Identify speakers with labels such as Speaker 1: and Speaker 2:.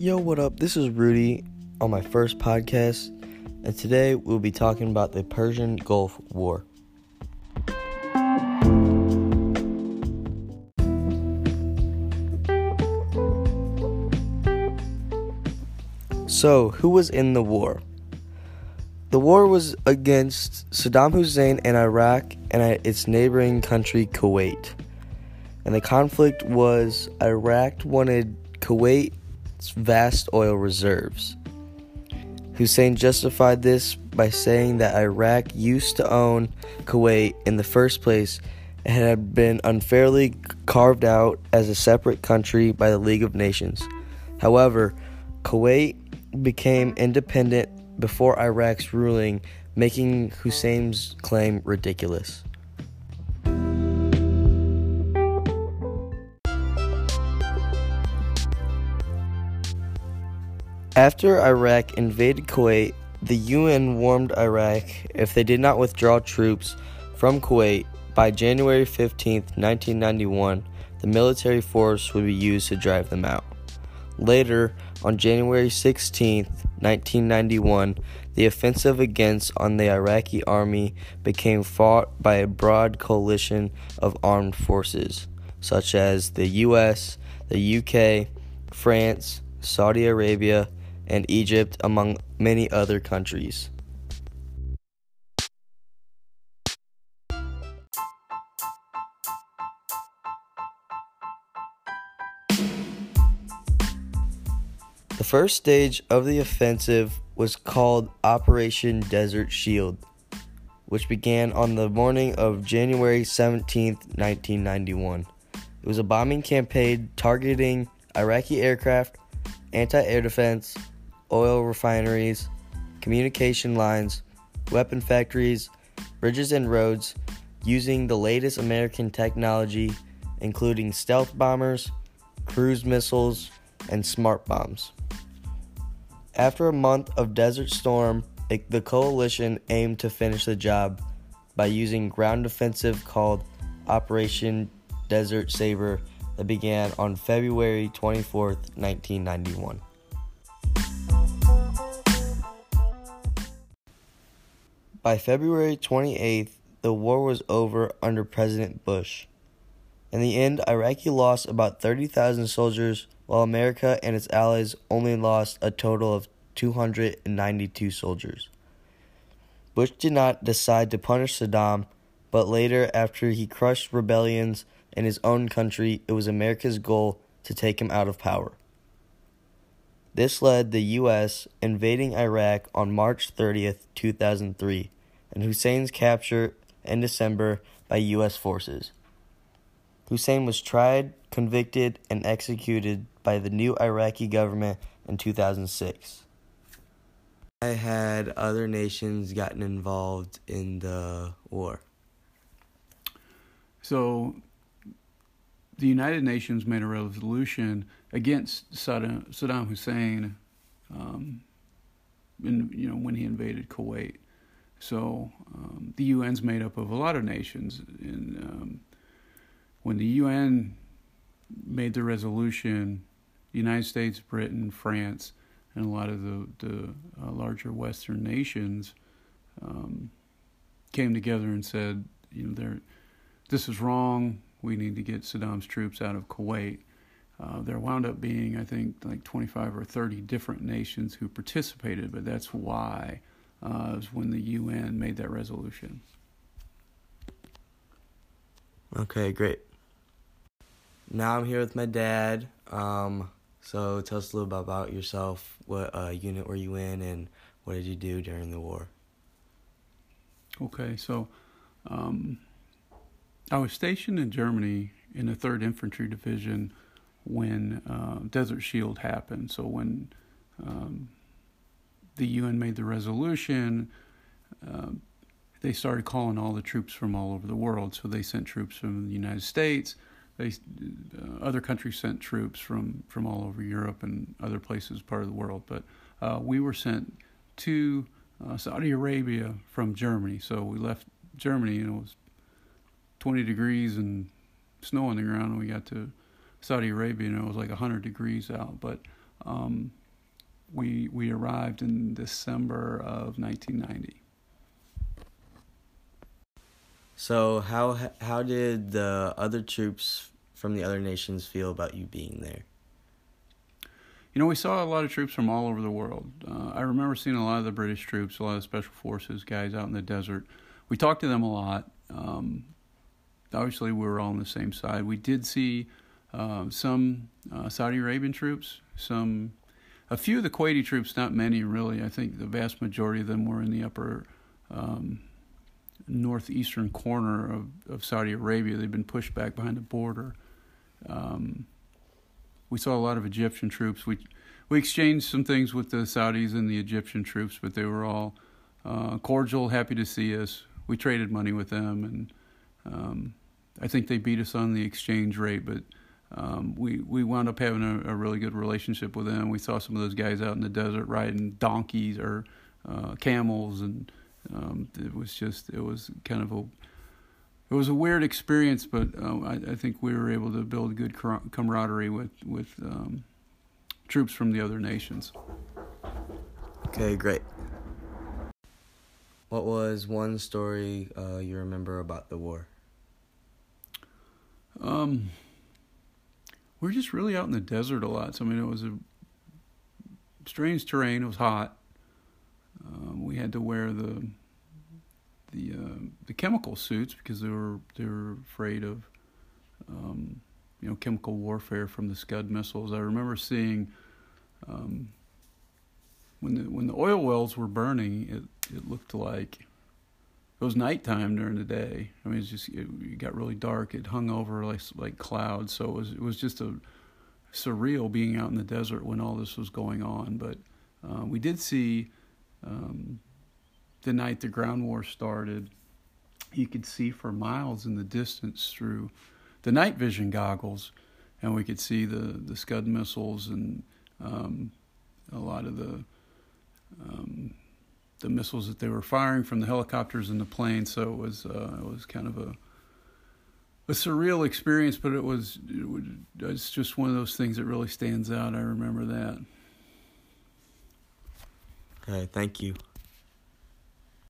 Speaker 1: Yo, what up? This is Rudy on my first podcast, and today we'll be talking about the Persian Gulf War. So, who was in the war? The war was against Saddam Hussein and Iraq and its neighboring country, Kuwait. And the conflict was Iraq wanted Kuwait's vast oil reserves. Hussein justified this by saying that Iraq used to own Kuwait in the first place and had been unfairly carved out as a separate country by the League of Nations. However, Kuwait became independent before Iraq's ruling, making Hussein's claim ridiculous. After Iraq invaded Kuwait, the UN warned Iraq if they did not withdraw troops from Kuwait by January 15, 1991, the military force would be used to drive them out. Later, on January 16, 1991, the offensive against on the Iraqi army became fought by a broad coalition of armed forces, such as the US, the UK, France, Saudi Arabia, and Egypt, among many other countries. The first stage of the offensive was called Operation Desert Shield, which began on the morning of January 17, 1991. It was a bombing campaign targeting Iraqi aircraft, anti air defense, oil refineries, communication lines, weapon factories, bridges, and roads using the latest American technology, including stealth bombers, cruise missiles, and smart bombs. After a month of Desert Storm, the coalition aimed to finish the job by using ground offensive called Operation Desert Saber that began on February 24, 1991. By February 28th, the war was over under President Bush. In the end, Iraqi lost about 30,000 soldiers while America and its allies only lost a total of 292 soldiers. Bush did not decide to punish Saddam, but later, after he crushed rebellions in his own country, it was America's goal to take him out of power. This led the U.S. invading Iraq on March 30th, 2003, and Hussein's capture in December by U.S. forces. Hussein was tried, convicted, and executed by the new Iraqi government in 2006. I had other nations gotten involved in the war.
Speaker 2: So, the United Nations made a resolution against Saddam, Hussein, um, in, you know, when he invaded Kuwait. So, um, the UN's made up of a lot of nations, and um, when the UN made the resolution, the United States, Britain, France, and a lot of the, the uh, larger Western nations um, came together and said, you know, this is wrong. We need to get Saddam's troops out of Kuwait. Uh, there wound up being, I think, like 25 or 30 different nations who participated, but that's why uh, was when the UN made that resolution.
Speaker 1: Okay, great. Now I'm here with my dad. Um, so tell us a little bit about yourself. What uh, unit were you in, and what did you do during the war?
Speaker 2: Okay, so um, I was stationed in Germany in the Third Infantry Division when uh, Desert Shield happened. So when um, the UN made the resolution, uh, they started calling all the troops from all over the world. So they sent troops from the United States they uh, other countries sent troops from from all over Europe and other places part of the world, but uh, we were sent to uh, Saudi Arabia from Germany. So we left Germany and it was 20 degrees and snow on the ground, and we got to Saudi Arabia and it was like 100 degrees out. But Um, we we arrived in December of 1990.
Speaker 1: So how how did the other troops from the other nations feel about you being there?
Speaker 2: You know, we saw a lot of troops from all over the world. Uh, I remember seeing a lot of the British troops, a lot of special forces guys out in the desert. We talked to them a lot. Um, obviously, we were all on the same side. We did see uh, some uh, Saudi Arabian troops, some a few of the Kuwaiti troops, not many really. I think the vast majority of them were in the upper um, northeastern corner of, of Saudi Arabia. They've been pushed back behind the border. Um, we saw a lot of Egyptian troops. We we exchanged some things with the Saudis and the Egyptian troops, but they were all uh, cordial, happy to see us. We traded money with them, and um, I think they beat us on the exchange rate, but um, we we wound up having a, a, really good relationship with them. We saw some of those guys out in the desert riding donkeys or uh, camels, and um, it was just it was kind of a it was a weird experience, but uh, I, I, think we were able to build good camaraderie with with um, troops from the other nations.
Speaker 1: Okay, great. What was one story uh, you remember about the war?
Speaker 2: Um, we were just really out in the desert a lot. So I mean, it was a strange terrain. It was hot. Um, we had to wear the the uh, the chemical suits because they were they were afraid of um, you know chemical warfare from the Scud missiles. I remember seeing um, when the when the oil wells were burning, it it looked like it was nighttime during the day. I mean, it's just it, it, got really dark. It hung over like like clouds, so it was it was just a surreal being out in the desert when all this was going on. But uh, we did see um, the night the ground war started. You could see for miles in the distance through the night vision goggles, and we could see the the Scud missiles and um, a lot of the um, the missiles that they were firing from the helicopters and the plane. So it was uh, it was kind of a a surreal experience, but it was it was it's just one of those things that really stands out. I remember that.
Speaker 1: Okay, thank you.